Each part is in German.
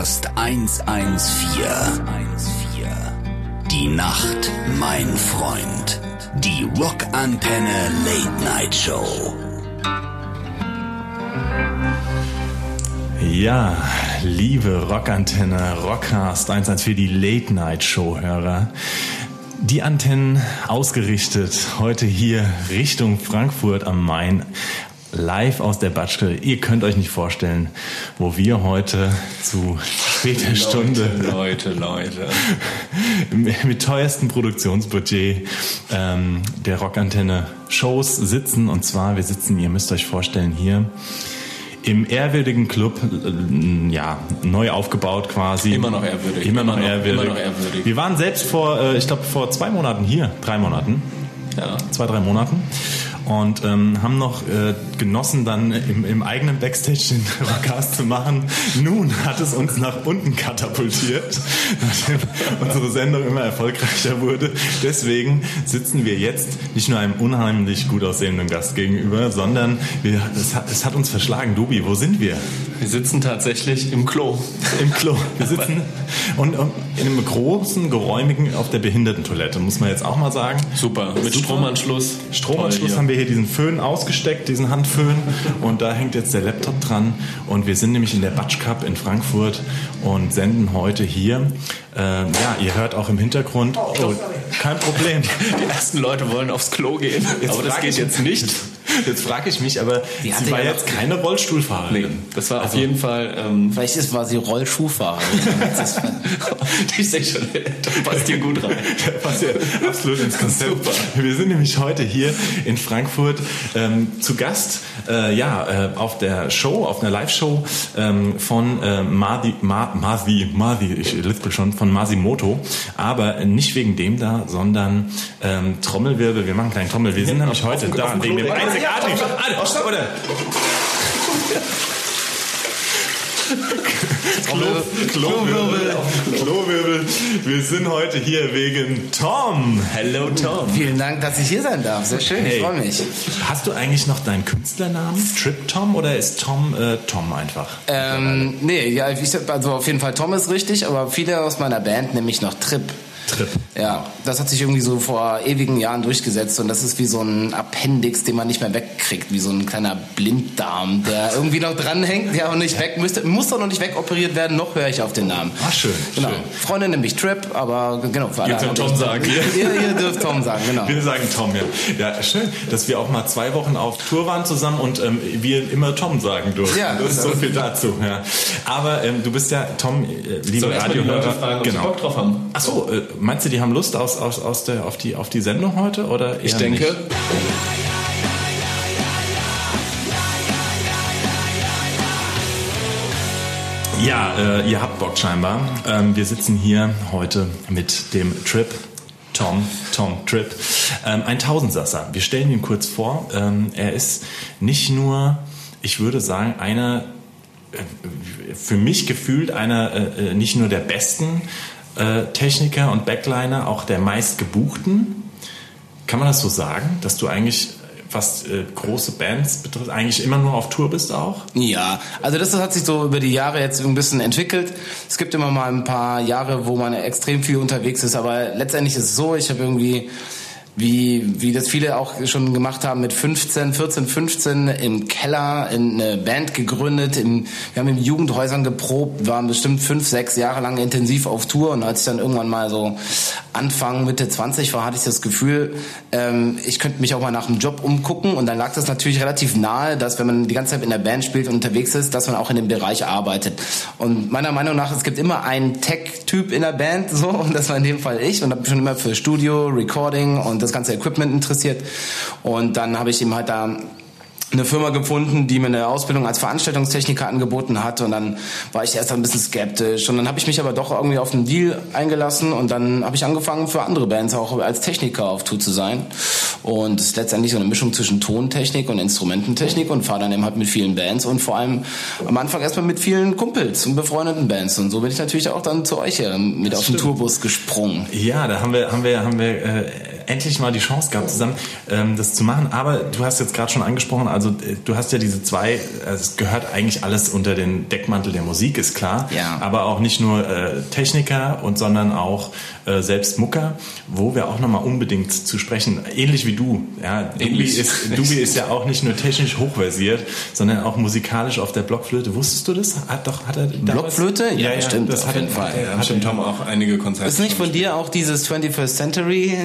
Rockcast 114. Die Nacht, mein Freund. Die Rockantenne Late Night Show. Ja, liebe Rockantenne, Rockcast 114, die Late Night Show Hörer. Die Antennen ausgerichtet heute hier Richtung Frankfurt am Main live aus der Batschke. Ihr könnt euch nicht vorstellen, wo wir heute zu später Stunde Leute, Leute. mit teuerstem Produktionsbudget ähm, der Rockantenne Shows sitzen. Und zwar, wir sitzen, ihr müsst euch vorstellen, hier im ehrwürdigen Club, äh, ja, neu aufgebaut quasi. Immer noch ehrwürdig. Immer noch, Immer noch- ehrwürdig. immer noch ehrwürdig. Wir waren selbst vor, äh, ich glaube, vor zwei Monaten hier, drei Monaten, Ja. zwei, drei Monaten. Und ähm, haben noch äh, genossen, dann im, im eigenen Backstage den Rockcast zu machen. Nun hat es uns nach unten katapultiert, nachdem unsere Sendung immer erfolgreicher wurde. Deswegen sitzen wir jetzt nicht nur einem unheimlich gut aussehenden Gast gegenüber, sondern wir, es, hat, es hat uns verschlagen. Dubi, wo sind wir? Wir sitzen tatsächlich im Klo. Im Klo. Wir sitzen und, und in einem großen, geräumigen auf der Behindertentoilette, muss man jetzt auch mal sagen. Super. Mit Super. Stromanschluss. Stromanschluss Toll haben wir hier diesen Föhn ausgesteckt, diesen Handföhn und da hängt jetzt der Laptop dran und wir sind nämlich in der Batsch Cup in Frankfurt und senden heute hier. Ähm, ja, ihr hört auch im Hintergrund. Oh, kein Problem. Die ersten Leute wollen aufs Klo gehen. aber das geht jetzt nicht. Jetzt frage ich mich, aber Die sie hatte war ja jetzt keine Rollstuhlfahrerin. Nee, das war auf jeden Fall. Ähm, Vielleicht ist, war sie Rollschuhfahrerin. Ich sehe schon, das passt hier gut rein. Der passt ja absolut ins Konzept. Wir sind nämlich heute hier in Frankfurt ähm, zu Gast, äh, ja, äh, auf der Show, auf einer Live-Show ähm, von äh, Madi, Ma, Masi, Masi, ich lispel schon, von Masimoto, aber nicht wegen dem da, sondern ähm, Trommelwirbel, wir machen einen kleinen Trommel, wir sind nämlich heute auf- da, auf dem wegen dem Klo. einzigartigen, ah, stopp, oder? Klowirbel, Klowirbel. Wir sind heute hier wegen Tom. Hello Tom. Vielen Dank, dass ich hier sein darf. Sehr schön, ich Hey. freue mich. Hast du eigentlich noch deinen Künstlernamen? Trip Tom oder ist Tom äh, Tom einfach? Ähm, nee, ja, ich, also auf jeden Fall Tom ist richtig, aber viele aus meiner Band nennen mich noch Trip. Trip. Ja, das hat sich irgendwie so vor ewigen Jahren durchgesetzt und das ist wie so ein Appendix, den man nicht mehr wegkriegt, wie so ein kleiner Blinddarm, der irgendwie noch dranhängt, der auch nicht weg müsste, muss doch noch nicht wegoperiert werden, noch höre ich auf den Namen. Ah, schön, Genau. schön. Freunde mich Trip, aber genau, für alle Ihr anderen- Tom sagen. Ihr, ihr dürft Tom sagen, genau. Wir sagen Tom, ja. Ja, schön, dass wir auch mal zwei Wochen auf Tour waren zusammen und ähm, wir immer Tom sagen durften. Ja, das ist so viel dazu. Ja. Aber ähm, du bist ja Tom, äh, liebe Radiohörer. fragen, ob sie Bock drauf haben. Ach so, äh, meinst du, die haben Lust aus, aus, aus der, auf, die, auf die Sendung heute? Oder Ich denke, Nicht? Ja, äh, ihr habt Bock scheinbar. Ähm, wir sitzen hier heute mit dem Trip. Tom, Tom Trip, ähm, ein Tausendsasser. Wir stellen ihn kurz vor. Ähm, er ist nicht nur, ich würde sagen, einer, äh, für mich gefühlt einer äh, äh, nicht nur der besten äh, Techniker und Backliner, auch der meistgebuchten. Kann man das so sagen, dass du eigentlich, was äh, große Bands betrifft, eigentlich immer nur auf Tour bist auch? Ja, also das hat sich so über die Jahre jetzt ein bisschen entwickelt. Es gibt immer mal ein paar Jahre, wo man extrem viel unterwegs ist, aber letztendlich ist es so, ich habe irgendwie wie, wie das viele auch schon gemacht haben, mit 15, 14, 15 im Keller in eine Band gegründet. In, wir haben in Jugendhäusern geprobt, waren bestimmt fünf, sechs Jahre lang intensiv auf Tour. Und als ich dann irgendwann mal so Anfang, Mitte 20 war, hatte ich das Gefühl, ähm, ich könnte mich auch mal nach einem Job umgucken. Und dann lag das natürlich relativ nahe, dass wenn man die ganze Zeit in der Band spielt und unterwegs ist, dass man auch in dem Bereich arbeitet. Und meiner Meinung nach, es gibt immer einen Tech-Typ in der Band, so, und das war in dem Fall ich. Und habe schon immer für Studio, Recording und das ganze Equipment interessiert. Und dann habe ich ihm halt da eine Firma gefunden, die mir eine Ausbildung als Veranstaltungstechniker angeboten hat. Und dann war ich erst ein bisschen skeptisch. Und dann habe ich mich aber doch irgendwie auf einen Deal eingelassen. Und dann habe ich angefangen für andere Bands auch als Techniker auf Tour zu sein. Und es ist letztendlich so eine Mischung zwischen Tontechnik und Instrumententechnik. Und fahre dann eben halt mit vielen Bands und vor allem am Anfang erstmal mit vielen Kumpels und befreundeten Bands. Und so bin ich natürlich auch dann zu euch hier mit auf den Tourbus gesprungen. Ja, da haben wir, haben wir, haben wir äh, endlich mal die Chance gehabt, zusammen ähm, das zu machen. Aber du hast jetzt gerade schon angesprochen, also äh, du hast ja diese zwei, also es gehört eigentlich alles unter den Deckmantel der Musik, ist klar. Ja. Aber auch nicht nur äh, Techniker und sondern auch äh, selbst Mucker, wo wir auch nochmal unbedingt zu sprechen, ähnlich wie du. Ja, Dubi ist, Dubi ist ja auch nicht nur technisch hochversiert, sondern auch musikalisch auf der Blockflöte. Wusstest du das? Hat doch, hat er Blockflöte? Ja, Ja, ja, stimmt, das auf hat jeden er- Fall. hat hat Tom auch einige Konzerte. Ist nicht von dir auch dieses 21st Century?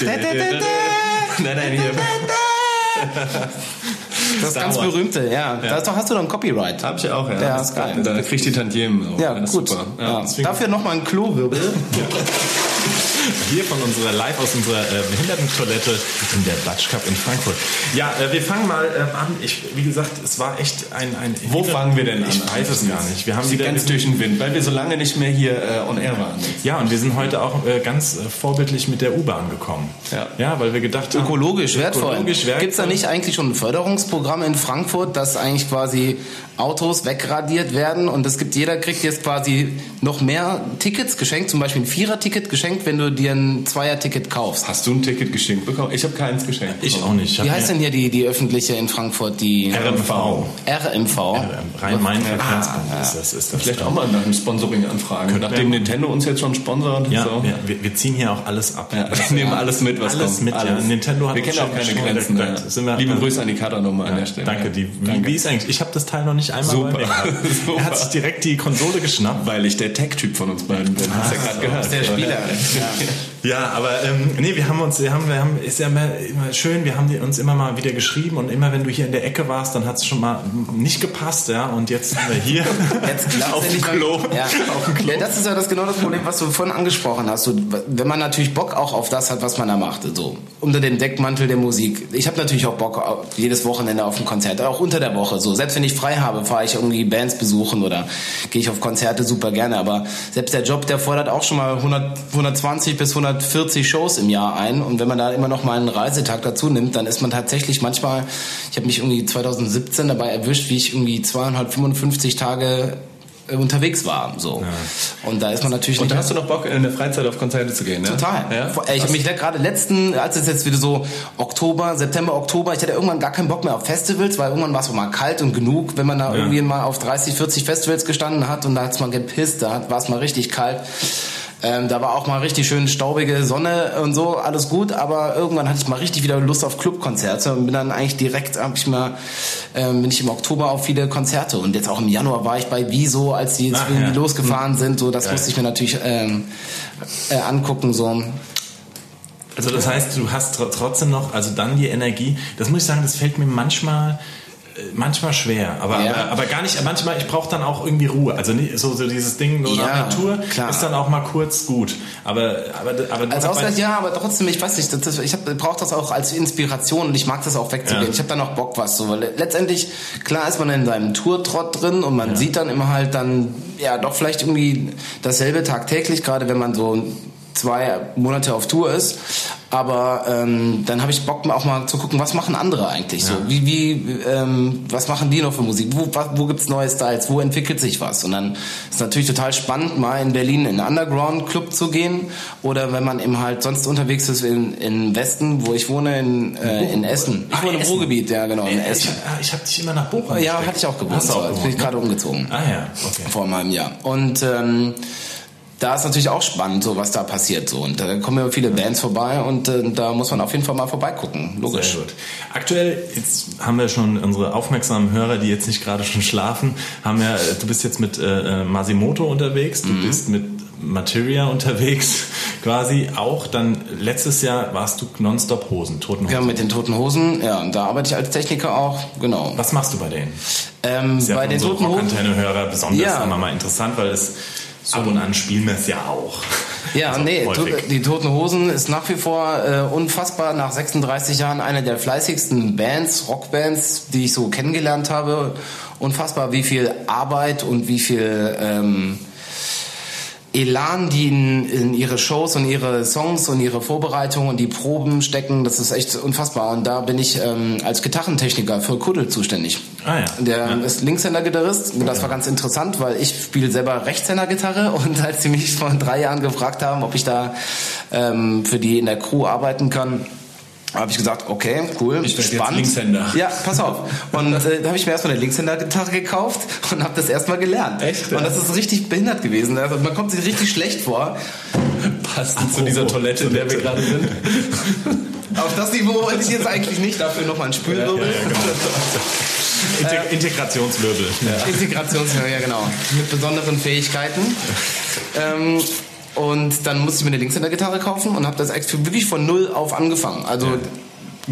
Nein, nein, hier. Das Star ganz Wars. berühmte, ja. Da doch hast du doch ein Copyright. Hab ich auch, ja. Ja, ist geil. Da kriegt die Tantiemen. auch. Ja, das ist gut. Super. Ja. Ja. Dafür nochmal ein Klowirbel. Hier von unserer live aus unserer äh, Behindertentoilette in der Batsch Cup in Frankfurt. Ja, äh, wir fangen mal ähm, an. Ich, wie gesagt, es war echt ein, ein Wo fangen wir denn an? Ich weiß es gar nicht. Wir haben Sie ganz durch den Wind, weil wir so lange nicht mehr hier äh, on air waren. ja, und wir sind heute auch äh, ganz äh, vorbildlich mit der U-Bahn gekommen. Ja. ja, weil wir gedacht haben, Ökologisch wertvoll. Ökologisch wertvoll. Gibt es da nicht eigentlich schon ein Förderungsprogramm in Frankfurt, dass eigentlich quasi Autos wegradiert werden und es gibt, jeder kriegt jetzt quasi noch mehr Tickets geschenkt, zum Beispiel ein Vierer-Ticket geschenkt, wenn du dir ein Zweier-Ticket kaufst. Hast du ein Ticket geschenkt bekommen? Ich habe keins geschenkt. Ich auch nicht. Ich Wie heißt denn hier die, die öffentliche in Frankfurt, die RMV. RMV? Rhein-Main-Verkehrsbund ist das. Ist das Vielleicht auch mal nach einem Sponsoring anfragen. Nachdem Nintendo uns jetzt schon sponsert. Ja, so. ja wir, wir ziehen hier auch alles ab. Ja, wir nehmen alles mit, was Alles kommt. mit, ja. Nintendo hat wir kennen auch keine Grenzen. gesagt, Ja. sind wir- Liebe Grüße an die Kater nochmal an der Stelle. Danke, die, wie, Danke. wie ist eigentlich? Ich habe das Teil noch nicht einmal Super. bei mir gehabt. Super. Er hat sich direkt die Konsole geschnappt. Weil ich der Tech-Typ von uns beiden bin. Hast du ja gerade gehört. Der Spieler. Ja, aber ähm, nee, wir haben uns, wir haben, wir haben, ist ja immer, immer schön, wir haben uns immer mal wieder geschrieben und immer wenn du hier in der Ecke warst, dann hat es schon mal nicht gepasst, ja, und jetzt sind wir hier Jetzt auf dem mal- Klo. Ja. Auf dem Klo. ja, das ist ja das genau das Problem, was du vorhin angesprochen hast. So, wenn man natürlich Bock auch auf das hat, was man da macht, so unter dem Deckmantel der Musik. Ich habe natürlich auch Bock auf jedes Wochenende auf ein Konzert, auch unter der Woche. So selbst wenn ich frei habe, fahre ich irgendwie Bands besuchen oder gehe ich auf Konzerte super gerne. Aber selbst der Job, der fordert auch schon mal 100, 120 bis 140 Shows im Jahr ein. Und wenn man da immer noch mal einen Reisetag dazu nimmt, dann ist man tatsächlich manchmal. Ich habe mich irgendwie 2017 dabei erwischt, wie ich irgendwie 255 Tage äh, unterwegs war. So. Und da ist man natürlich Und da hast du noch Bock, in der Freizeit auf Konzerte zu gehen, ne? Total. Ja? Ey, Ich habe mich gerade letzten, als es jetzt wieder so Oktober, September, Oktober, ich hatte irgendwann gar keinen Bock mehr auf Festivals, weil irgendwann war es mal kalt und genug, wenn man da irgendwie mal auf 30, 40 Festivals gestanden hat und da hat es mal gepisst, da war es mal richtig kalt. Ähm, da war auch mal richtig schön staubige Sonne und so, alles gut, aber irgendwann hatte ich mal richtig wieder Lust auf Clubkonzerte und bin dann eigentlich direkt, hab ich mal, ähm, bin ich im Oktober auf viele Konzerte und jetzt auch im Januar war ich bei Wieso, als die jetzt Ach, irgendwie ja. losgefahren sind, so, das Geil. musste ich mir natürlich ähm, äh, angucken, so. Also das heißt, du hast tr trotzdem noch, also dann die Energie. Das muss ich sagen, das fällt mir manchmal manchmal schwer, aber, Ja. aber, aber gar nicht. Manchmal, ich brauche dann auch irgendwie Ruhe. Also nicht, so, so dieses Ding so Ja, Tour klar. ist dann auch mal kurz gut. Aber aber aber Als Ausgleich ja, aber trotzdem, ich weiß nicht, das, das, ich brauche das auch als Inspiration und ich mag das auch wegzugehen. Ja. Ich habe da noch Bock was so, weil letztendlich klar ist man in seinem Tourtrott drin und man sieht dann immer halt dann ja doch vielleicht irgendwie dasselbe tagtäglich, gerade wenn man so zwei Monate auf Tour ist. Aber ähm, dann habe ich Bock auch mal zu gucken, was machen andere eigentlich so? Wie, wie, ähm, was machen die noch für Musik? Wo, wo gibt's neue Styles? Wo entwickelt sich was? Und dann ist natürlich total spannend, mal in Berlin in einen Underground-Club zu gehen oder wenn man eben halt sonst unterwegs ist in, in Westen, wo ich wohne, in, äh, in Essen. Ich Ah, wohne im Essen. Ruhrgebiet, ja genau, in Äh, ich, Essen. ah, ich habe dich immer nach Bochum. Ja, gesteckt. hatte ich auch gewohnt. Hast du auch so. Jetzt bin ich gerade umgezogen Ah ja, okay. vor einem Jahr. Und ähm, da ist natürlich auch spannend, so was da passiert. So. Und da kommen ja viele Bands vorbei und äh, da muss man auf jeden Fall mal vorbeigucken. Logisch. Sehr gut. Aktuell, jetzt haben wir schon unsere aufmerksamen Hörer, die jetzt nicht gerade schon schlafen, haben ja, du bist jetzt mit äh, Masimoto unterwegs, Mhm. du bist mit Materia unterwegs, quasi auch. Dann letztes Jahr warst du nonstop Hosen, Toten Hosen. Ja, mit den Toten Hosen, ja, und da arbeite ich als Techniker auch, genau. Was machst du bei denen? Ähm, bei den Toten Hosen. Rockantenne-Hörer besonders Ja. immer mal interessant, weil es ab und an spielen wir es ja auch. Ja, Also nee, häufig. Die Toten Hosen ist nach wie vor äh, unfassbar nach 36 Jahren eine der fleißigsten Bands, Rockbands, die ich so kennengelernt habe. Unfassbar, wie viel Arbeit und wie viel ähm, Elan, die in, in ihre Shows und ihre Songs und ihre Vorbereitungen und die Proben stecken, das ist echt unfassbar. Und da bin ich ähm, als Gitarrentechniker für Kuddel zuständig. Ah ja. Der Ja. ist Linkshänder-Gitarrist. Das war ganz interessant, weil ich spiele selber Rechtshänder-Gitarre und als sie mich vor drei Jahren gefragt haben, ob ich da ähm, für die in der Crew arbeiten kann, habe ich gesagt, okay, cool, Ich werd jetzt spannend. Linkshänder. Ja, pass auf. Und äh, da habe ich mir erstmal eine Linkshänder-Gitarre gekauft und habe das erstmal gelernt. Echt? Und das ist richtig behindert gewesen. Also man kommt sich richtig schlecht vor. Passend zu dieser Toilette, in der wir gerade sind. Auf das Niveau wollte ich jetzt eigentlich nicht. Dafür nochmal ein Spülwirbel. Integ Integrationswirbel. Integrations, ja genau. Mit besonderen Fähigkeiten. Ähm, und dann musste ich mir eine Linkshänder-Gitarre kaufen und habe das wirklich von null auf angefangen. Also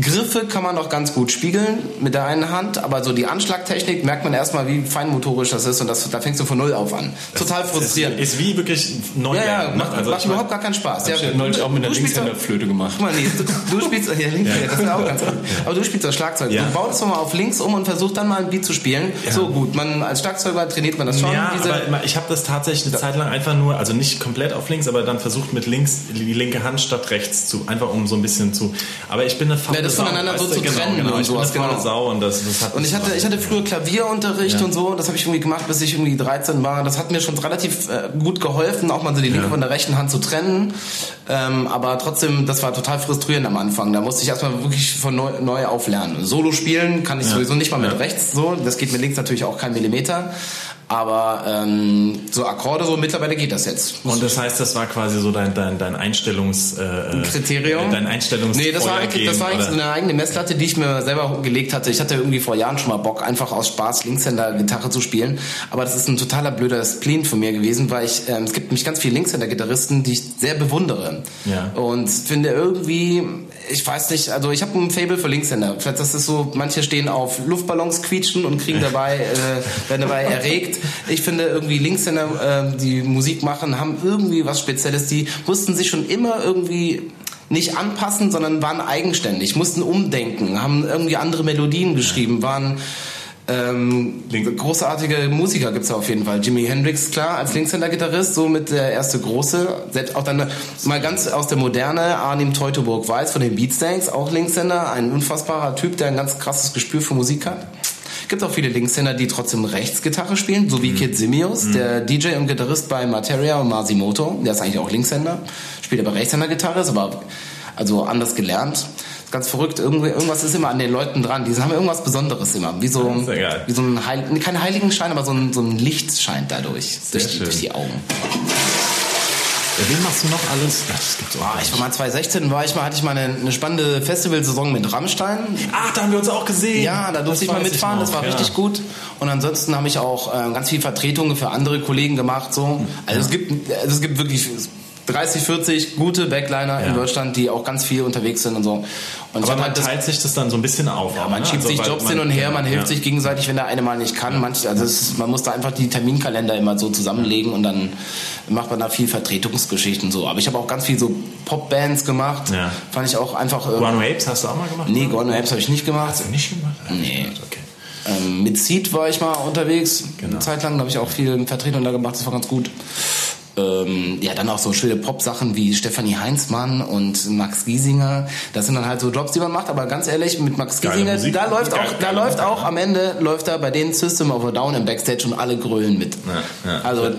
Griffe kann man noch ganz gut spiegeln mit der einen Hand, aber so die Anschlagtechnik merkt man erstmal, wie feinmotorisch das ist und das, da fängst du von null auf an. Total frustrierend. Ist wie wirklich neu. Ja, ja, ne? macht, Also macht überhaupt gar keinen Spaß. Ja, Ich habe neulich auch mit doch- Linkshänderflöte gemacht. Guck mal, nee, du, du spielst, ja, links, das ist auch ganz gut. Aber du spielst das Schlagzeug. Ja. Du baust mal auf links um und versuchst dann mal ein Beat zu spielen. So gut, man als Schlagzeuger trainiert man das schon. Ja, aber ich habe das tatsächlich eine Zeit lang einfach nur, also nicht komplett auf links, aber dann versucht mit links die linke Hand statt rechts zu, einfach um so ein bisschen zu. Aber ich bin eine Ja, das Sau, voneinander so zu genau, trennen genau. und sowas, genau. Sau und das, das Und ich hatte, ich hatte früher Klavierunterricht Ja. und so, das habe ich irgendwie gemacht, bis ich irgendwie 13 war. Das hat mir schon relativ äh, gut geholfen, auch mal so die linke Ja. von der rechten Hand zu trennen. Ähm, aber trotzdem, das war total frustrierend am Anfang. Da musste ich erstmal wirklich von neu, neu auflernen. Solo spielen kann ich Ja. sowieso nicht mal mit rechts so. Das geht mit links natürlich auch kein Millimeter. Aber ähm, so Akkorde so mittlerweile geht das jetzt. Und das heißt, das war quasi so dein, dein, dein Einstellungs... Äh, Kriterium? Äh, dein Einstellungs... Nee, das war eigentlich, das war eigentlich so eine eigene Messlatte, die ich mir selber gelegt hatte. Ich hatte irgendwie vor Jahren schon mal Bock, einfach aus Spaß Linkshänder-Gitarre zu spielen. Aber das ist ein totaler blöder Spleen von mir gewesen, weil ich, ähm, es gibt nämlich ganz viele Linkshänder-Gitarristen, die ich sehr bewundere. Ja. Und finde irgendwie, ich weiß nicht, also ich habe ein Fable für Linkshänder. Vielleicht das ist so, manche stehen auf Luftballons quietschen und kriegen dabei, äh, werden dabei erregt. Ich finde irgendwie Linkshänder, äh, die Musik machen, haben irgendwie was Spezielles. Die mussten sich schon immer irgendwie nicht anpassen, sondern waren eigenständig, mussten umdenken, haben irgendwie andere Melodien geschrieben, waren ähm, großartige Musiker gibt's da auf jeden Fall. Jimi Hendrix, klar, als Linkshänder-Gitarrist, so mit der erste große. Selbst auch dann mal ganz aus der Moderne, Arnim Teutoburg-Weiß von den Beatstanks, auch Linkshänder, ein unfassbarer Typ, der ein ganz krasses Gespür für Musik hat. Gibt auch viele Linkshänder, die trotzdem Rechtsgitarre spielen, so wie Kid Simios, der DJ und Gitarrist bei Materia und Masimoto. Der ist eigentlich auch Linkshänder, spielt aber Rechtshänder-Gitarre, ist aber also anders gelernt. Ist Ganz verrückt, irgendwas ist immer an den Leuten dran. Die haben irgendwas Besonderes immer. Wie so, geil. wie so ein Heil, kein Heiligenschein, aber so ein, so ein Licht scheint dadurch. Durch die, durch die Augen. Wen machst du noch alles? Das gibt's auch. Ah, ich war mal 2016, war ich mal, hatte ich mal eine, eine spannende Festivalsaison mit Rammstein. Ach, da haben wir uns auch gesehen. Ja, da durfte ich mal mitfahren, noch, das war ja. richtig gut. Und ansonsten habe ich auch äh, ganz viel Vertretungen für andere Kollegen gemacht. So. Also es gibt, also es gibt wirklich 30, 40 gute Backliner Ja. in Deutschland, die auch ganz viel unterwegs sind und so. Und Aber man halt das, teilt sich das dann so ein bisschen auf. ja, man ne? schiebt Also, sich Jobs hin und her, man hilft ja. sich gegenseitig, wenn der eine mal nicht kann. Manch, also es, man muss da einfach die Terminkalender immer so zusammenlegen und dann macht man da viel Vertretungsgeschichten so. Aber ich habe auch ganz viel so Popbands gemacht. Ja. Fand ich auch einfach. Äh, Guano Apes hast du auch mal gemacht? nee, Gordon Apes habe ich nicht gemacht. Hast du nicht gemacht? Nee. Okay. Ähm, mit Seed war ich mal unterwegs, Genau. eine Zeit lang, da habe ich auch viel Vertretung da gemacht, das war ganz gut. Ähm, ja, dann auch so schöne Pop-Sachen wie Stefanie Heinzmann und Max Giesinger. Das sind dann halt so Jobs, die man macht, aber ganz ehrlich, mit Max Giesinger, da läuft Geil- auch, da läuft Musik, auch am Ende, läuft da bei denen System of a Down im Backstage und alle grölen mit. Ja, ja. Also,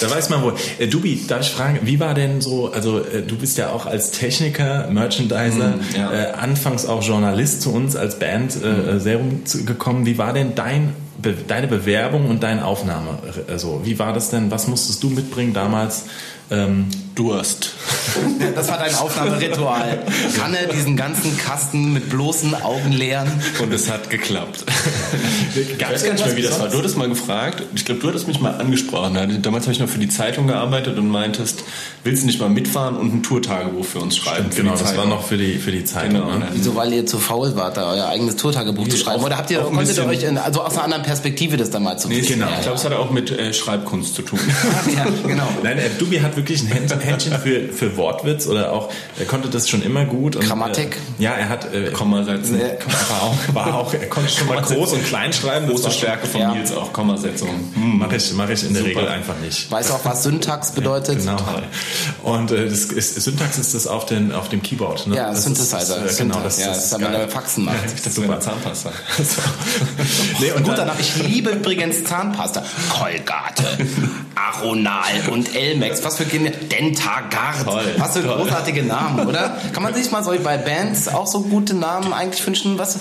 Da weiß man wohl. Äh, Dubi, darf ich fragen, wie war denn so, also äh, du bist ja auch als Techniker, Merchandiser, ja. äh, anfangs auch Journalist zu uns als Band äh, sehr rumgekommen. Wie war denn dein, be, deine Bewerbung und deine Aufnahme? Also, wie war das denn? Was musstest du mitbringen damals? Ähm, Durst. das war dein Aufnahmeritual. Kanne diesen ganzen Kasten mit bloßen Augen leeren. Und es hat geklappt. ich Gab's weiß gar nicht mehr, wie das war. Du hattest mal gefragt, ich glaube, du hattest mich mal angesprochen. Damals habe ich noch für die Zeitung gearbeitet und meintest, willst du nicht mal mitfahren und ein Tourtagebuch für uns schreiben? für genau, die das Zeitung? war noch für die, für die Zeitung. Genau. Ne? Wieso, weil ihr zu faul wart, da euer eigenes Tourtagebuch zu schreiben? Oder habt ihr, auch konntet ihr euch, in, also aus einer anderen Perspektive das dann mal zu Nee, Genau. Ich glaube, es hat auch mit äh, Schreibkunst zu tun. Ja, genau. Nein, äh, Dubi hat hat wirklich ein Händ- Händchen für, für Wortwitz oder auch, er konnte das schon immer gut. Und, Grammatik. Äh, ja, er hat, äh, Kommasetzen. war auch, war auch, er konnte schon mal groß und klein schreiben. Große das Stärke von Ja. Nils auch, Kommasetzung. Mache ich, mach ich in der Super. Regel einfach nicht. Weiß auch, was Syntax bedeutet. Genau. Und äh, das ist, Syntax ist das auf, den, auf dem Keyboard. Ne? Ja, das Synthesizer. Ist, äh, Syntax, genau, das, ja, das das ist geil. man Faxen macht. Das wäre eine Zahnpasta. nee, und Guter dann, Name. Ich liebe übrigens Zahnpasta. Colgate, Aronal und Elmex. Was für Kinder. Dentagard. Toll, Was für toll. großartige Namen, oder? Kann man sich mal so bei Bands auch so gute Namen eigentlich wünschen? Was?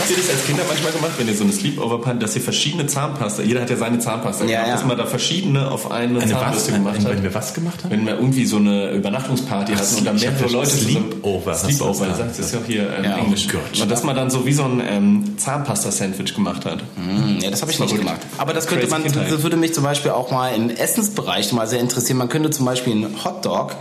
Habt ihr das als Kinder manchmal gemacht, wenn ihr so eine Sleepover hattet, dass ihr verschiedene Zahnpasta, jeder hat ja seine Zahnpasta Ja, gehabt, ja. dass man da verschiedene auf eine, eine was, Zahnbürste gemacht hat? wenn wir was gemacht haben? Wenn wir irgendwie so eine Übernachtungsparty hatten und dann mehrere Leute Sleepover, hast du Sleepover, das sagt es ja auch hier ähm, Ja, oh Englisch. Gott. Und dass man dann so wie so ein ähm, Zahnpasta-Sandwich gemacht hat. Hm, ja, das habe ich nicht Verrückt. gemacht. Aber das könnte man, das würde mich zum Beispiel auch mal im Essensbereich mal sehr interessieren. Man könnte zum Beispiel einen Hotdog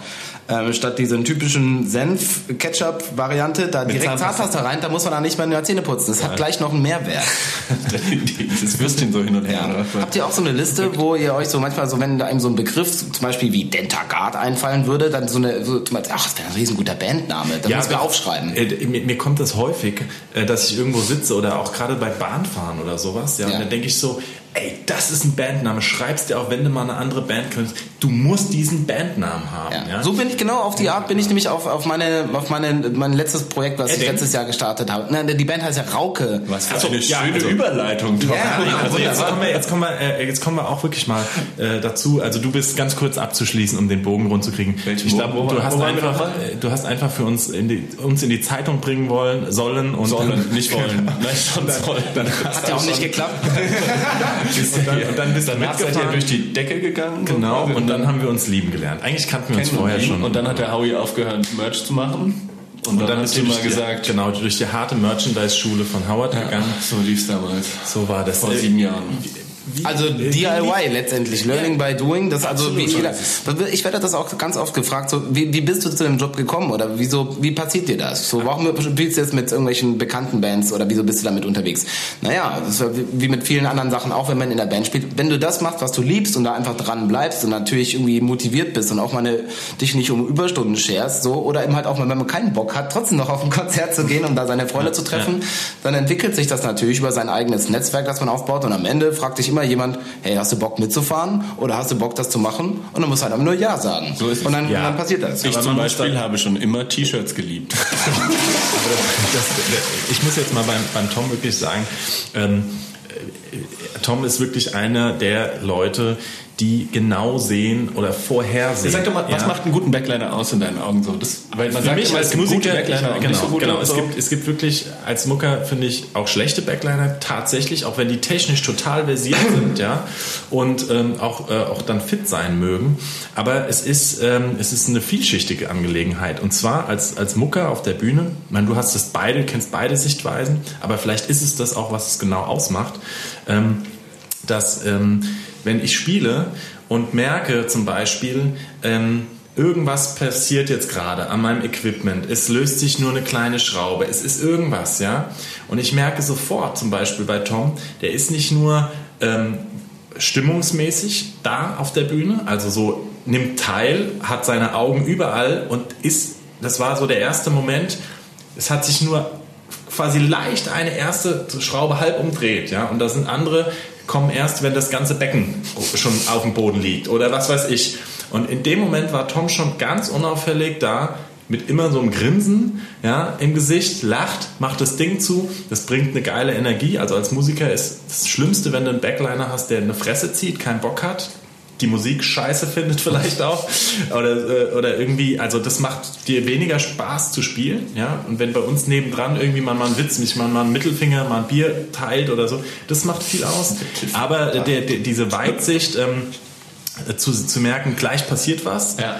ähm, statt diesen typischen Senf-Ketchup-Variante da direkt Zahnpasta. Rein, da muss man dann nicht mehr die Zähne putzen. Das hat gleich noch einen Mehrwert. das Würstchen so hin und her. Ja. oder? Habt ihr auch so eine Liste, wo ihr euch so manchmal so, wenn da einem so ein Begriff zum Beispiel wie Dentagard einfallen würde, dann so eine, so, ach, das wäre ein riesenguter Bandname, dann müssen wir aufschreiben. Äh, mir, mir kommt das häufig, äh, dass ich irgendwo sitze oder auch gerade bei Bahnfahren oder sowas. Ja, Ja. Und dann denke ich so, ey, das ist ein Bandname. Schreibst dir auch, wenn du mal eine andere Band könntest, du musst diesen Bandnamen haben. Ja. Ja. So bin ich genau auf die Art bin ich nämlich auf, auf meine auf meine mein letztes Projekt, was ich Edding? letztes Jahr gestartet habe. Nein, die Band heißt ja Rauke. Was für Ach so, eine ja, schöne also- Überleitung. Tom. Ja, also jetzt kommen, wir, jetzt, kommen wir, äh, jetzt kommen wir auch wirklich mal äh, dazu. Also du bist ganz kurz abzuschließen, um den Bogen rund zu kriegen. Welchen ich Bogen? glaube, du hast einfach, du hast einfach für uns in die, uns in die Zeitung bringen wollen, sollen und Sollen, nicht wollen. Nein, schon sollen. Dann, Hat ja auch nicht geklappt. und dann, und dann bist du Danach seid ihr durch die Decke gegangen. Genau, und dann haben wir uns lieben gelernt. Eigentlich kannten wir uns vorher schon. Und dann hat der Howie aufgehört, Merch zu machen. Und, Und dann hast bist du mal durch die, gesagt, genau, durch die harte Merchandise-Schule von Howard gegangen. so lief's damals. So war das. Vor sieben Jahren. Wie- Also DIY letztendlich, Learning by Doing. Das also wie jeder, ich werde das auch ganz oft gefragt, so wie, wie bist du zu dem Job gekommen oder wieso wie passiert dir das? So warum spielst du jetzt mit irgendwelchen bekannten Bands oder wieso bist du damit unterwegs? Naja, das ist ja wie- mit vielen anderen Sachen auch, wenn man in der Band spielt. Wenn du das machst, was du liebst und da einfach dran bleibst und natürlich irgendwie motiviert bist und auch mal eine, dich nicht um Überstunden scherst, so oder eben halt auch mal, wenn man keinen Bock hat, trotzdem noch auf ein Konzert zu gehen, um da seine Freunde zu treffen, dann entwickelt sich das natürlich über sein eigenes Netzwerk, das man aufbaut und am Ende fragt dich immer jemand, hey, hast du Bock mitzufahren oder hast du Bock das zu machen? Und dann musst du halt einfach nur Ja sagen. So ist es. und dann, Ja. dann passiert das. Ich Aber zum muss Beispiel habe schon immer T-Shirts geliebt. das, ich muss jetzt mal beim, beim Tom wirklich sagen, ähm, äh, Tom ist wirklich einer der Leute, die genau sehen oder vorhersehen. Sag doch mal, was Ja. macht einen guten Backliner aus in deinen Augen so? Das, weil man Für mich als es gibt gute Musiker, Backliner und genau, so genau. Es, so. gibt, es gibt wirklich als Mucker finde ich auch schlechte Backliner tatsächlich, auch wenn die technisch total versiert sind, ja und ähm, auch äh, auch dann fit sein mögen. Aber es ist ähm, es ist eine vielschichtige Angelegenheit und zwar als als Mucker auf der Bühne. Ich meine, du hast es beide, kennst beide Sichtweisen, aber vielleicht ist es das auch, was es genau ausmacht, ähm, dass ähm, wenn ich spiele und merke zum Beispiel, ähm, irgendwas passiert jetzt gerade an meinem Equipment, es löst sich nur eine kleine Schraube, es ist irgendwas, ja, und ich merke sofort zum Beispiel bei Tom, der ist nicht nur ähm, stimmungsmäßig da auf der Bühne, also so nimmt teil, hat seine Augen überall und ist, das war so der erste Moment, es hat sich nur quasi leicht eine erste Schraube halb umdreht, ja, und da sind andere kommen erst, wenn das ganze Becken schon auf dem Boden liegt oder was weiß ich. Und in dem Moment war Tom schon ganz unauffällig da mit immer so einem Grinsen ja, im Gesicht, lacht, macht das Ding zu. Das bringt eine geile Energie. Also als Musiker ist das Schlimmste, wenn du einen Backliner hast, der eine Fresse zieht, keinen Bock hat, die Musik scheiße findet vielleicht auch. Oder, äh, oder irgendwie, also das macht dir weniger Spaß zu spielen, ja, und wenn bei uns nebendran irgendwie man mal einen Witz, nicht mal, mal einen Mittelfinger, mal ein Bier teilt oder so, das macht viel aus, aber der, der, diese Weitsicht ähm, äh, zu, zu merken, gleich passiert was, Ja.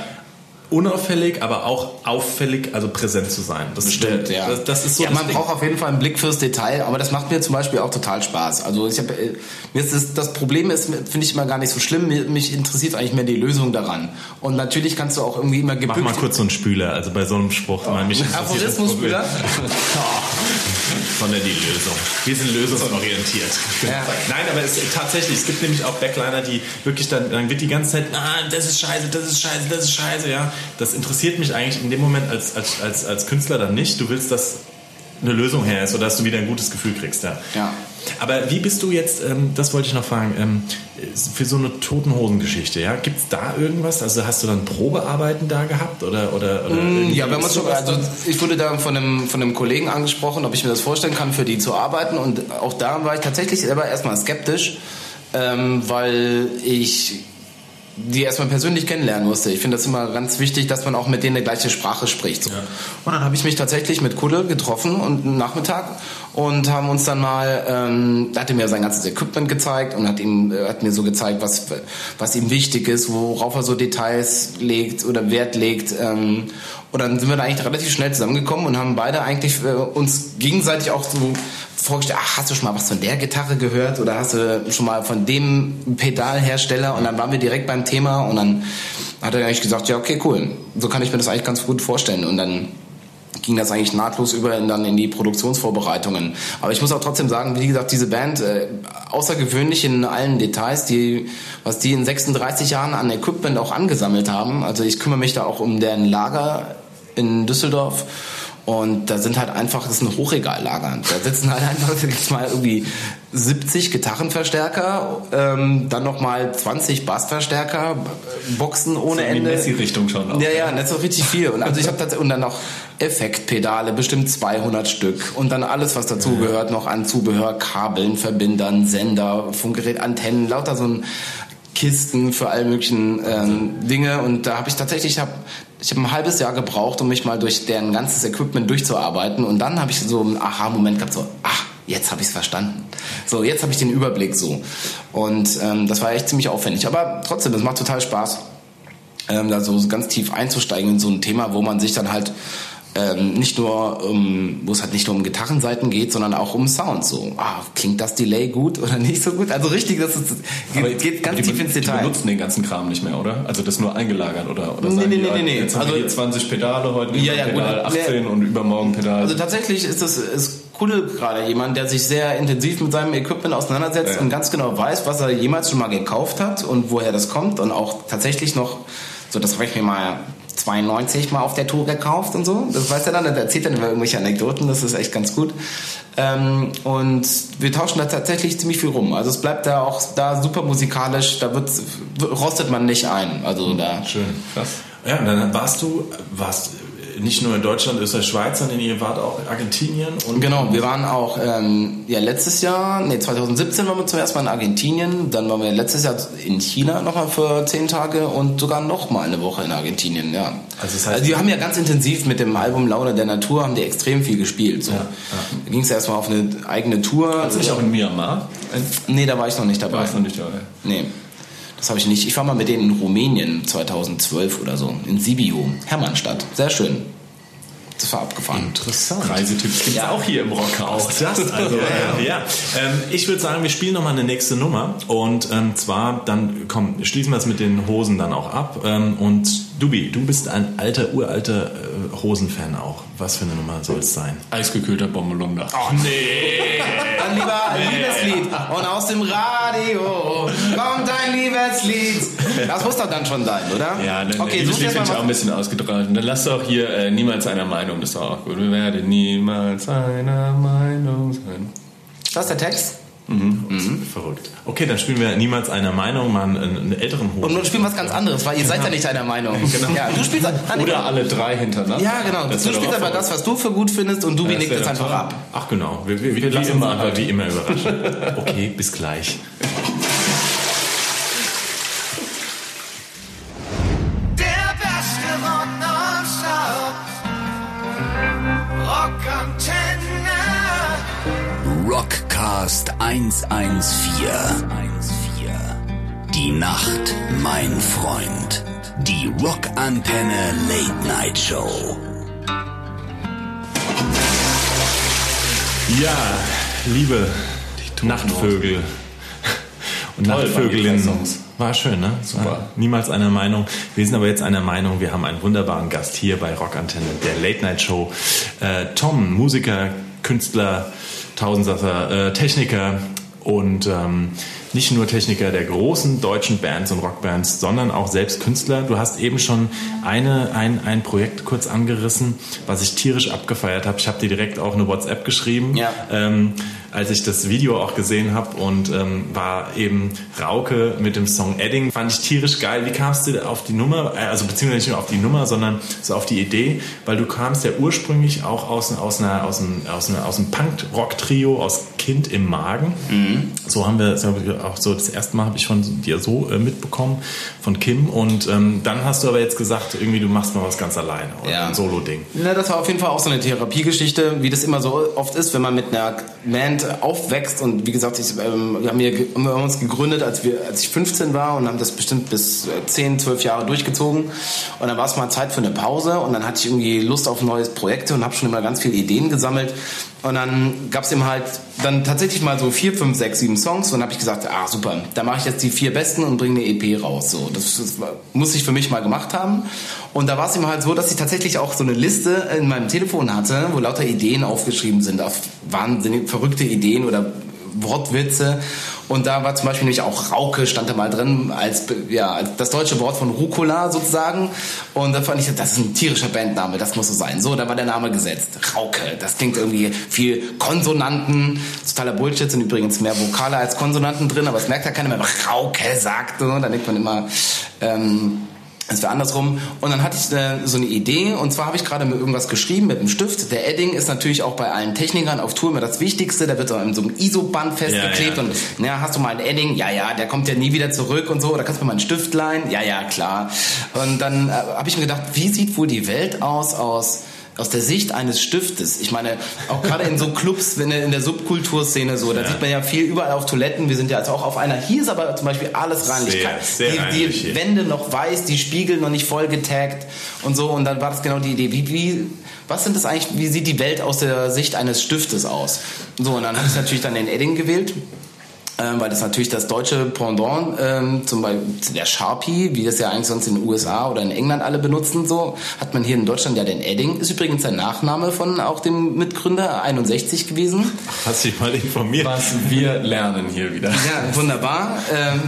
Unauffällig, aber auch auffällig, also präsent zu sein. Das, Stimmt, ja. das, das ist so ja, man Ding. braucht auf jeden Fall einen Blick fürs Detail, aber das macht mir zum Beispiel auch total Spaß. Also ich habe, äh, mir ist das, das Problem ist, finde ich immer gar nicht so schlimm. Mich interessiert eigentlich mehr die Lösung daran. Und natürlich kannst du auch irgendwie immer Mach gebückt. mal kurz so einen Spüler, also bei so einem Spruch. mal mich das sondern die Lösung. Wir sind lösungsorientiert. Ja. Nein, aber es, tatsächlich, es gibt nämlich auch Backliner, die wirklich dann, dann wird die ganze Zeit, ah, das ist scheiße, das ist scheiße, das ist scheiße, ja. Das interessiert mich eigentlich in dem Moment als, als, als, als Künstler dann nicht. Du willst, dass eine Lösung her ist oder dass du wieder ein gutes Gefühl kriegst, ja. Ja. Aber wie bist du jetzt, ähm, das wollte ich noch fragen, ähm, für so eine Totenhosen-Geschichte, ja, gibt es da irgendwas? Also hast du dann Probearbeiten da gehabt oder oder, oder Mm, Ja, wenn man sowas also ich wurde da von einem, von einem Kollegen angesprochen, ob ich mir das vorstellen kann, für die zu arbeiten. Und auch da war ich tatsächlich selber erstmal skeptisch, ähm, weil ich die erstmal persönlich kennenlernen musste. Ich finde das immer ganz wichtig, dass man auch mit denen eine gleiche Sprache spricht. So. Und dann habe ich mich tatsächlich mit Kuddel getroffen und einen Nachmittag und haben uns dann mal, ähm, da hat er mir sein ganzes Equipment gezeigt und hat ihm äh, hat mir so gezeigt, was was ihm wichtig ist, worauf er so Details legt oder Wert legt. Ähm, und dann sind wir da eigentlich relativ schnell zusammengekommen und haben beide eigentlich äh, uns gegenseitig auch so vorgestellt, ach, hast du schon mal was von der Gitarre gehört oder hast du schon mal von dem Pedalhersteller? Und dann waren wir direkt beim Thema und dann hat er eigentlich gesagt, ja okay, cool, so kann ich mir das eigentlich ganz gut vorstellen. Und dann ging das eigentlich nahtlos über in, dann in die Produktionsvorbereitungen. Aber ich muss auch trotzdem sagen, wie gesagt, diese Band, äh, außergewöhnlich in allen Details, die, was die in 36 Jahren an Equipment auch angesammelt haben. Also ich kümmere mich da auch um deren Lager in Düsseldorf. Und da sind halt einfach, das ist ein Hochregallager. Da sitzen halt einfach jetzt mal irgendwie 70 Gitarrenverstärker, ähm, dann nochmal 20 Bassverstärker, Boxen ohne So in die Ende. Messi-Richtung schon auch. Ja, ja, das ist so richtig viel. Und also ich habe und dann noch Effektpedale, bestimmt 200 Stück und dann alles, was dazu gehört, noch an Zubehör, Kabeln, Verbindern, Sender, Funkgerät, Antennen, lauter so ein Kisten für all möglichen ähm, Dinge. Und da habe ich tatsächlich, ich habe ich hab ein halbes Jahr gebraucht, um mich mal durch deren ganzes Equipment durchzuarbeiten. Und dann habe ich so einen Aha-Moment gehabt, so, ach, jetzt habe ich es verstanden. So, jetzt habe ich den Überblick so. Und ähm, das war echt ziemlich aufwendig. Aber trotzdem, es macht total Spaß ähm, da so ganz tief einzusteigen in so ein Thema, wo man sich dann halt ähm, nicht nur, um, wo es halt nicht nur um Gitarrenseiten geht, sondern auch um Sound. So, ah, klingt das Delay gut oder nicht so gut? Also richtig, das ist, geht, geht ganz die, tief ins Die Detail. benutzen den ganzen Kram nicht mehr, oder? Also das nur eingelagert, oder? oder Nee, sagen nee, die, nee, nee, nee. Jetzt haben Also- wir hier 20 Pedale, heute Ja, ja, gut. Pedal 18 und übermorgen Pedal. Also tatsächlich ist das ist cool gerade jemand, der sich sehr intensiv mit seinem Equipment auseinandersetzt Ja. und ganz genau weiß, was er jemals schon mal gekauft hat und woher das kommt und auch tatsächlich noch, so das habe ich mir mal 92 mal auf der Tour gekauft und so. Das weiß er dann, der erzählt dann immer irgendwelche Anekdoten, das ist echt ganz gut. Ähm, und wir tauschen da tatsächlich ziemlich viel rum. Also es bleibt da auch da super musikalisch, da wird, rostet man nicht ein. Also da Schön, krass. Ja, und dann warst du, warst nicht nur in Deutschland, Österreich, Schweiz, sondern ihr wart auch in Argentinien und Genau, wir waren auch ähm, ja letztes Jahr, nee 2017 waren wir zum ersten Mal in Argentinien, dann waren wir letztes Jahr in China nochmal für zehn Tage und sogar nochmal eine Woche in Argentinien, ja. Also das heißt- die haben ja ganz intensiv mit dem Album Laune der Natur haben die extrem viel gespielt. So. Da ging es erstmal auf eine eigene Tour. Warst du nicht auch in Myanmar? Nee, da war ich noch nicht dabei. Warst du noch nicht dabei? Nee. Das habe ich nicht. Ich war mal mit denen in Rumänien 2012 oder so, in Sibiu, Hermannstadt. Sehr schön. Das war abgefahren. interessant. Reisetipps gibt es auch hier im Rockhaus. Auch das, also, ja. ja. Ähm, ich würde sagen, wir spielen nochmal eine nächste Nummer. Und ähm, zwar, dann, komm, schließen wir es mit den Hosen dann auch ab. Ähm, und Dubi, du bist ein alter, uralter äh, Hosenfan auch. Was für eine Nummer soll es sein? Eisgekühlter Bommelunder. Ach nee! Dann lieber ein Liebeslied. Und aus dem Radio kommt ein Liebeslied. Das muss doch dann schon sein, oder? Ja, dann okay, okay, such das jetzt finde ich auch ein bisschen ausgetragen. Dann lass doch hier äh, niemals einer Meinung, das ist doch auch gut. Wir werden niemals einer Meinung sein. Das ist der Text. Verrückt. Okay, dann spielen wir niemals einer Meinung, mal einen, einen älteren Hosen. Und nun spielen wir was ganz anderes, weil ihr seid ja nicht einer Meinung. Genau. Ja, du spielst nein, Oder alle drei hintereinander. Ja, genau. Das du spielst aber das, was du für gut findest und Dubi Ja, das nickt es einfach ab. Ach genau, wir, wir, wir Wie lassen uns immer einfach halt. wie immer überraschen. Okay, bis gleich. 114. Die Nacht, mein Freund. Die Rockantenne Late Night Show. Ja, liebe Nachtvögel und Toll Nachtvögelinnen. Songs. War schön, ne? Super. Niemals einer Meinung. Wir sind aber jetzt einer Meinung. Wir haben einen wunderbaren Gast hier bei Rockantenne, der Late Night Show. Äh, Tom, Musiker, Künstler, Tausendsasser, äh, Techniker und ähm, nicht nur Techniker der großen deutschen Bands und Rockbands, sondern auch selbst Künstler. Du hast eben schon eine, ein, ein Projekt kurz angerissen, was ich tierisch abgefeiert habe. Ich habe dir direkt auch eine WhatsApp geschrieben. Ja. Ähm, als ich das Video auch gesehen habe und ähm, war eben Rauke mit dem Song Edding, fand ich tierisch geil. Wie kamst du auf die Nummer, äh, also beziehungsweise nicht nur auf die Nummer, sondern so auf die Idee, weil du kamst ja ursprünglich auch aus, aus, einer, aus, einem, aus, einer, aus einem Punk-Rock-Trio, aus Kind im Magen. So haben wir, so haben wir auch so das erste Mal habe ich von dir so äh, mitbekommen, von Kim und ähm, dann hast du aber jetzt gesagt, irgendwie du machst mal was ganz alleine oder Ja. ein Solo-Ding. Na, das war auf jeden Fall auch so eine Therapiegeschichte, wie das immer so oft ist, wenn man mit einer Band aufwächst. Und wie gesagt, ich, ähm, wir, haben hier, wir haben uns gegründet, als, wir, als ich 15 war und haben das bestimmt bis äh, 10, 12 Jahre durchgezogen. Und dann war es mal Zeit für eine Pause und dann hatte ich irgendwie Lust auf neue Projekte und habe schon immer ganz viele Ideen gesammelt. Und dann gab es eben halt dann tatsächlich mal so vier, fünf, sechs, sieben Songs und dann habe ich gesagt, ah super, da mache ich jetzt die vier besten und bringe eine EP raus. So, das, das muss ich für mich mal gemacht haben. Und da war es eben halt so, dass ich tatsächlich auch so eine Liste in meinem Telefon hatte, wo lauter Ideen aufgeschrieben sind, auf wahnsinnig verrückte Ideen oder Wortwitze. Und da war zum Beispiel nämlich auch Rauke stand da mal drin als, ja, als das deutsche Wort von Rucola sozusagen. Und da fand ich, das ist ein tierischer Bandname, das muss so sein. So, da war der Name gesetzt. Rauke, das klingt irgendwie viel Konsonanten. Totaler Bullshit, sind übrigens mehr Vokale als Konsonanten drin, aber es merkt ja keiner mehr, Rauke sagt. So, dann denkt man immer, ähm, es wäre andersrum. Und dann hatte ich äh, so eine Idee. Und zwar habe ich gerade mit irgendwas geschrieben mit einem Stift. Der Edding ist natürlich auch bei allen Technikern auf Tour immer das Wichtigste. Da wird so in so einem ISO-Band festgeklebt. Ja, ja. Und na, hast du mal einen Edding? Ja, ja, der kommt ja nie wieder zurück und so. Oder kannst du mir mal einen Stift leihen? Ja, ja, klar. Und dann äh, habe ich mir gedacht, wie sieht wohl die Welt aus aus aus der Sicht eines Stiftes. Ich meine, auch gerade in so Clubs, wenn in der Subkulturszene so, da sieht man ja viel überall auf Toiletten. Wir sind ja jetzt auch auf einer. Hier ist aber zum Beispiel alles reinlich. Sehr, sehr die, reinlich die. Wände noch weiß, die Spiegel noch nicht voll getaggt und so. Und dann war das genau die Idee. Wie, wie, was sind das eigentlich, wie sieht die Welt aus der Sicht eines Stiftes aus? So, und dann habe ich natürlich dann den Edding gewählt. Ähm, weil das natürlich das deutsche Pendant ähm, zum Beispiel der Sharpie, wie das ja eigentlich sonst in den USA oder in England alle benutzen, so hat man hier in Deutschland ja den Edding. Ist übrigens der Nachname von auch dem Mitgründer 61 gewesen. Hast dich mal informiert? Was wir lernen hier wieder. Ja, wunderbar. Ähm,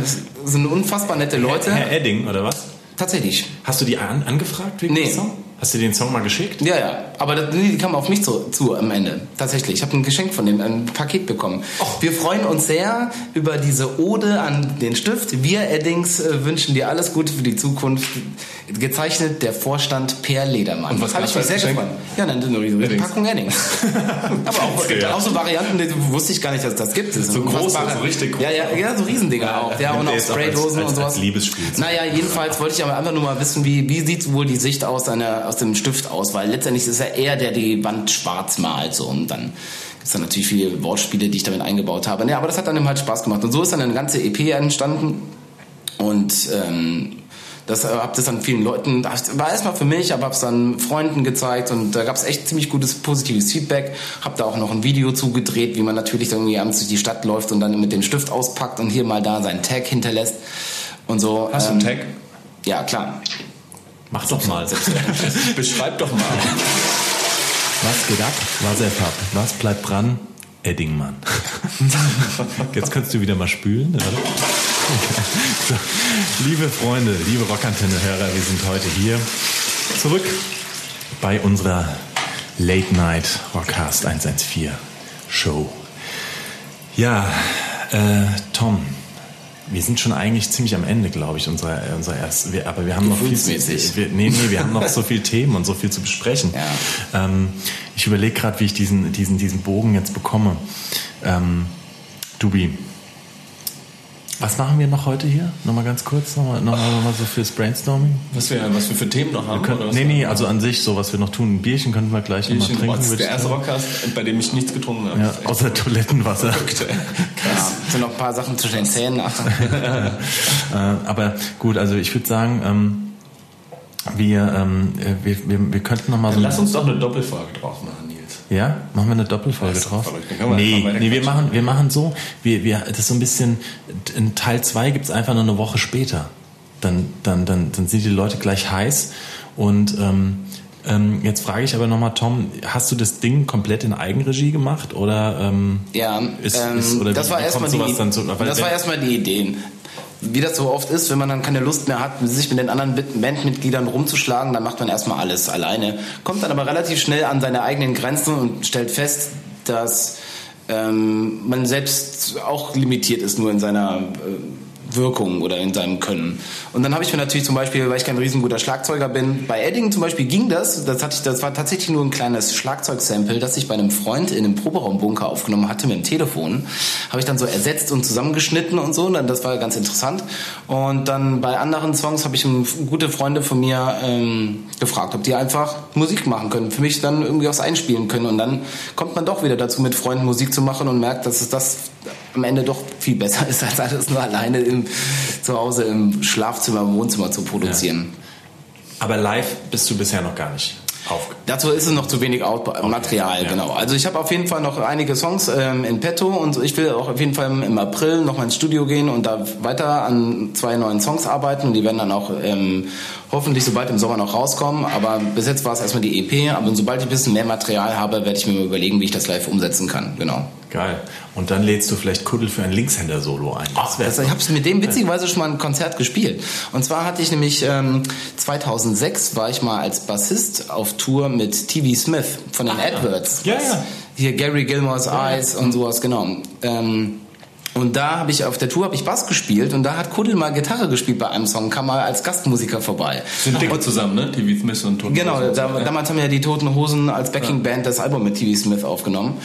sind unfassbar nette Leute. Herr Edding, oder was? Tatsächlich. Hast du die an, angefragt wegen Nee. Song? Hast du den Song mal geschickt? Ja, ja. Aber das, die kamen auf mich zu, zu am Ende. Tatsächlich. Ich habe ein Geschenk von dem, ein Paket bekommen. Wir freuen uns sehr über diese Ode an den Stift. Wir Eddings äh, wünschen dir alles Gute für die Zukunft. Gezeichnet der Vorstand Per Ledermann. Und was Habe ich mich sehr gefreut. Ja, dann eine. Packung Eddings. Aber auch, Ja. auch so Varianten, die wusste ich gar nicht, dass das gibt. Das So unfassbare- so richtig Ja, ja, ja, so Riesendinger auch. Ja, und auch Spraydosen und sowas. als Liebesspielzeug. Naja, jedenfalls wollte ich aber einfach nur mal wissen, wie, wie sieht wohl die Sicht aus, einer, aus dem Stift aus? Weil letztendlich ist er eher, der die Wand schwarz malt. So. Und dann gibt's dann natürlich viele Wortspiele, die ich damit eingebaut habe. Ja, aber das hat dann eben halt Spaß gemacht. Und so ist dann eine ganze EP entstanden. Und ähm, das äh, hab das dann vielen Leuten, das war erstmal für mich, aber hab's dann Freunden gezeigt und da gab's echt ziemlich gutes positives Feedback. Hab da auch noch ein Video zugedreht, wie man natürlich irgendwie abends durch die Stadt läuft und dann mit dem Stift auspackt und hier mal da seinen Tag hinterlässt und so. Hast du einen Ähm, Tag? Ja, klar. Mach doch mal. Beschreib doch mal. Was geht ab? Wasserpap. Was bleibt dran? Eddingmann. Jetzt kannst du wieder mal spülen, oder? So, liebe Freunde, liebe Rockantenne-Hörer, wir sind heute hier zurück bei unserer Late Night Rockcast 114 Show. Ja, äh, Tom, wir sind schon eigentlich ziemlich am Ende, glaube ich, unserer, unserer ersten. Wir, aber wir haben noch viel zu, wir, nee, nee, wir haben noch so viel Themen und so viel zu besprechen. Ja. Ähm, ich überlege gerade, wie ich diesen, diesen, diesen Bogen jetzt bekomme. Ähm, Dubi, was machen wir noch heute hier? Nochmal ganz kurz, nochmal noch mal, noch mal so fürs Brainstorming. Was wir, was wir für Themen noch haben? Wir können, oder was nee, nee, also an sich, so was wir noch tun. Ein Bierchen könnten wir gleich nochmal trinken. das ist der ich erste. Rockcast, bei dem ich nichts getrunken habe. Ja, außer Toilettenwasser. ey. Ja, sind noch ein paar Sachen zwischen den Zähnen. Äh, aber gut, also ich würde sagen, ähm, wir, ähm, äh, wir, wir, wir könnten noch mal so. Lass uns doch eine Doppelfolge draus machen. Ja, machen wir eine Doppelfolge wir Nee, nee, wir machen, wir machen so, wir, wir, das ist so ein bisschen, in Teil 2 gibt's einfach nur eine Woche später. Dann, dann, dann, dann sind die Leute gleich heiß. Und ähm, Ähm, jetzt frage ich aber nochmal, Tom, hast du das Ding komplett in Eigenregie gemacht oder ähm, Ja, ist, ähm, ist, oder das war erstmal die, zu, das war erstmal die Idee. Wie das so oft ist, wenn man dann keine Lust mehr hat, sich mit den anderen Bandmitgliedern rumzuschlagen, dann macht man erstmal alles alleine. Kommt dann aber relativ schnell an seine eigenen Grenzen und stellt fest, dass ähm, man selbst auch limitiert ist nur in seiner äh, Wirkung oder in seinem Können. Und dann habe ich mir natürlich zum Beispiel, weil ich kein riesenguter Schlagzeuger bin, bei Edding zum Beispiel ging das. Das, hatte ich, das war tatsächlich nur ein kleines Schlagzeugsample, das ich bei einem Freund in einem Proberaumbunker aufgenommen hatte mit dem Telefon. Habe ich dann so ersetzt und zusammengeschnitten und so. Und dann, das war ganz interessant. Und dann bei anderen Songs habe ich gute Freunde von mir ähm, gefragt, ob die einfach Musik machen können. Für mich dann irgendwie was einspielen können. Und dann kommt man doch wieder dazu, mit Freunden Musik zu machen und merkt, dass es das am Ende doch viel besser ist, als alles nur alleine im, zu Hause im Schlafzimmer, im Wohnzimmer zu produzieren. aber live bist du bisher noch gar nicht aufge. Dazu ist es noch zu wenig Out Material, ja. genau. Also ich habe auf jeden Fall noch einige Songs ähm, in petto und ich will auch auf jeden Fall im April noch mal ins Studio gehen und da weiter an zwei neuen Songs arbeiten die werden dann auch ähm, hoffentlich sobald im Sommer noch rauskommen. Aber bis jetzt war es erstmal die EP, aber sobald ich ein bisschen mehr Material habe, werde ich mir mal überlegen, wie ich das live umsetzen kann. Genau. Geil. Und dann lädst du vielleicht Kuddel für ein Linkshänder-Solo ein. Das wär- Also ich habe mit dem witzigerweise schon mal ein Konzert gespielt. Und zwar hatte ich nämlich ähm, 2006 war ich mal als Bassist auf Tour mit TV Smith von den Edwards. Ja, ja. Hier Gary Gilmore's Eyes und sowas, genau. Ähm, und da habe ich auf der Tour habe ich Bass gespielt und da hat Kuddel mal Gitarre gespielt bei einem Song, kam mal als Gastmusiker vorbei. Sind dicke zusammen, ne? TV Smith und Toten Genau, Hosen. da, damals haben ja die Toten Hosen als Backingband das Album mit TV Smith aufgenommen.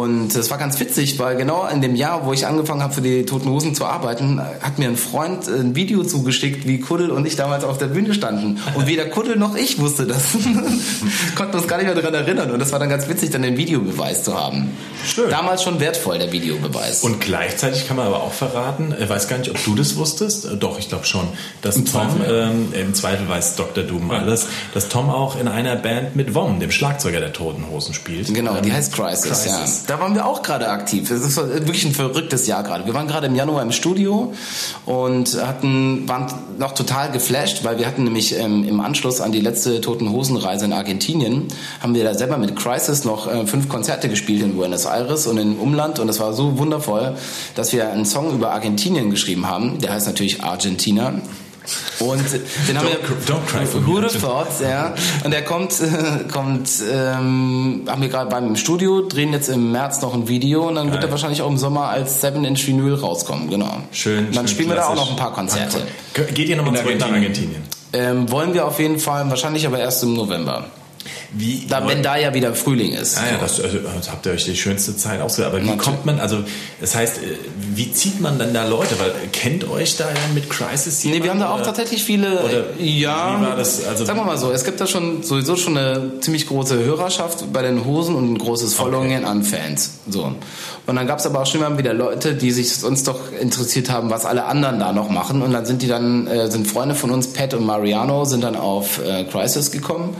Und das war ganz witzig, weil genau in dem Jahr, wo ich angefangen habe für die Toten Hosen zu arbeiten, hat mir ein Freund ein Video zugeschickt, wie Kuddel und ich damals auf der Bühne standen. Und weder Kuddel noch ich wusste das. Konnten uns gar nicht mehr daran erinnern. Und das war dann ganz witzig, dann den Videobeweis zu haben. Schön. Damals schon wertvoll, der Videobeweis. Und gleichzeitig kann man aber auch verraten, ich weiß gar nicht, ob du das wusstest, doch, ich glaube schon, dass Tom, Zweifel, ja. ähm, im Zweifel weiß Dr. Doom alles, dass Tom auch in einer Band mit Wom, dem Schlagzeuger der Toten Hosen, spielt. Genau, die Ähm, heißt Crisis, Crisis. ja. Da waren wir auch gerade aktiv. Das ist wirklich ein verrücktes Jahr gerade. Wir waren gerade im Januar im Studio und hatten, waren noch total geflasht, weil wir hatten nämlich ähm, im Anschluss an die letzte Toten Hosen-Reise in Argentinien, haben wir da selber mit Crisis noch äh, fünf Konzerte gespielt in Buenos Aires und im Umland und das war so wundervoll, dass wir einen Song über Argentinien geschrieben haben. Der heißt natürlich Argentina. Und den haben wir Don't cr- don't cry for me, Who would have Argentina. thought, ja. Und der kommt, kommt, ähm, haben wir gerade beim im Studio, drehen jetzt im März noch ein Video und dann wird Geil. er wahrscheinlich auch im Sommer als 7-Inch Vinyl rauskommen, genau. Schön. Und dann schön spielen wir da auch klassisch. noch ein paar Konzerte. Ge- Geht ihr nochmal In zurück nach Argentinien. Argentinien? Ähm, wollen wir auf jeden Fall, wahrscheinlich aber erst im November. Wie, Da, wenn da ja wieder Frühling ist. Ah ja, das, also, habt ihr euch die schönste Zeit ausgesucht. Aber wie Natürlich. kommt man, also das heißt, äh, wie zieht man dann da Leute? Weil äh, kennt euch da dann mit Crisis Nee, wir haben da auch oder? tatsächlich viele. Oder ja, wie war das? Also- sagen wir mal so, es gibt da schon sowieso schon eine ziemlich große Hörerschaft bei den Hosen und ein großes Following an Fans. So. Und dann gab es aber auch schon mal wieder Leute, die sich sonst doch interessiert haben, was alle anderen da noch machen. Und dann sind die dann, äh, sind Freunde von uns, Pat und Mariano, sind dann auf äh, Crisis gekommen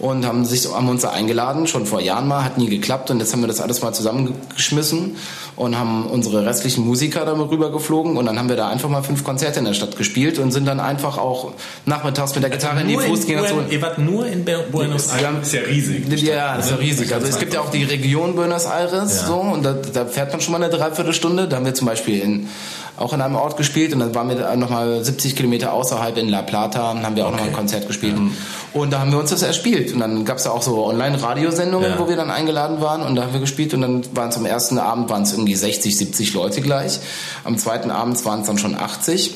und haben sich haben uns da eingeladen, schon vor Jahren mal, hat nie geklappt und jetzt haben wir das alles mal zusammengeschmissen und haben unsere restlichen Musiker da rüber geflogen und dann haben wir da einfach mal fünf Konzerte in der Stadt gespielt und sind dann einfach auch nachmittags mit der Gitarre in die Fußgängerzone. Ihr wart nur in Buenos Aires. Ist ja riesig. Ja, das ist ja riesig. Also es gibt ja auch die Region Buenos Aires Ja. so und da, da fährt man schon mal eine Dreiviertelstunde. Da haben wir zum Beispiel in, auch in einem Ort gespielt und dann waren wir nochmal 70 Kilometer außerhalb in La Plata, haben wir auch noch mal ein Konzert gespielt. Und da haben wir uns das erspielt. Und dann gab es ja auch so Online-Radiosendungen, Ja. wo wir dann eingeladen waren und da haben wir gespielt und dann waren es am ersten Abend waren es irgendwie 60, 70 Leute gleich. Am zweiten Abend waren es dann schon 80.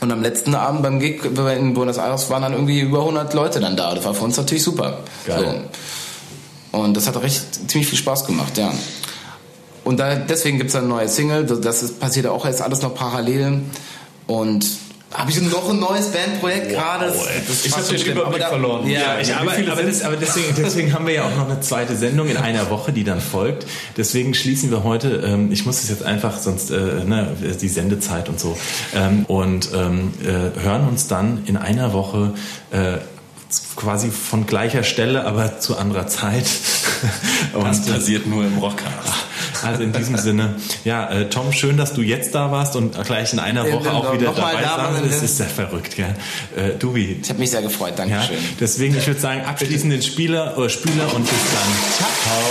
Und am letzten Abend beim Gig in Buenos Aires waren dann irgendwie über 100 Leute dann da. Das war für uns natürlich super. Geil. So. Und das hat recht ziemlich viel Spaß gemacht, ja. Und da, deswegen gibt es eine neue Single. Das- Das ist, passiert auch jetzt alles noch parallel. Und habe ich noch ein neues Bandprojekt gerade? Das- das ist Ich fast hab den. Überblick Aber da- verloren. Ja, Ja, ich, wie aber, aber, das, aber deswegen, deswegen haben wir ja auch noch eine zweite Sendung in einer Woche, die dann folgt. Deswegen schließen wir heute, ähm, ich muss es jetzt einfach, sonst äh, ne, die Sendezeit und so, ähm, und ähm, äh, hören uns dann in einer Woche äh, quasi von gleicher Stelle, aber zu anderer Zeit. Das Und, äh, passiert nur im Rockcast. Also in diesem Sinne, ja, äh, Tom, schön, dass du jetzt da warst und gleich in einer Woche auch wieder dabei da sein. Das ist sehr verrückt, gell? Äh, Dubi. Ich habe mich sehr gefreut, danke schön. Deswegen, ich würde sagen, abschließend den Spieler, äh, Spieler und bis dann. Ciao.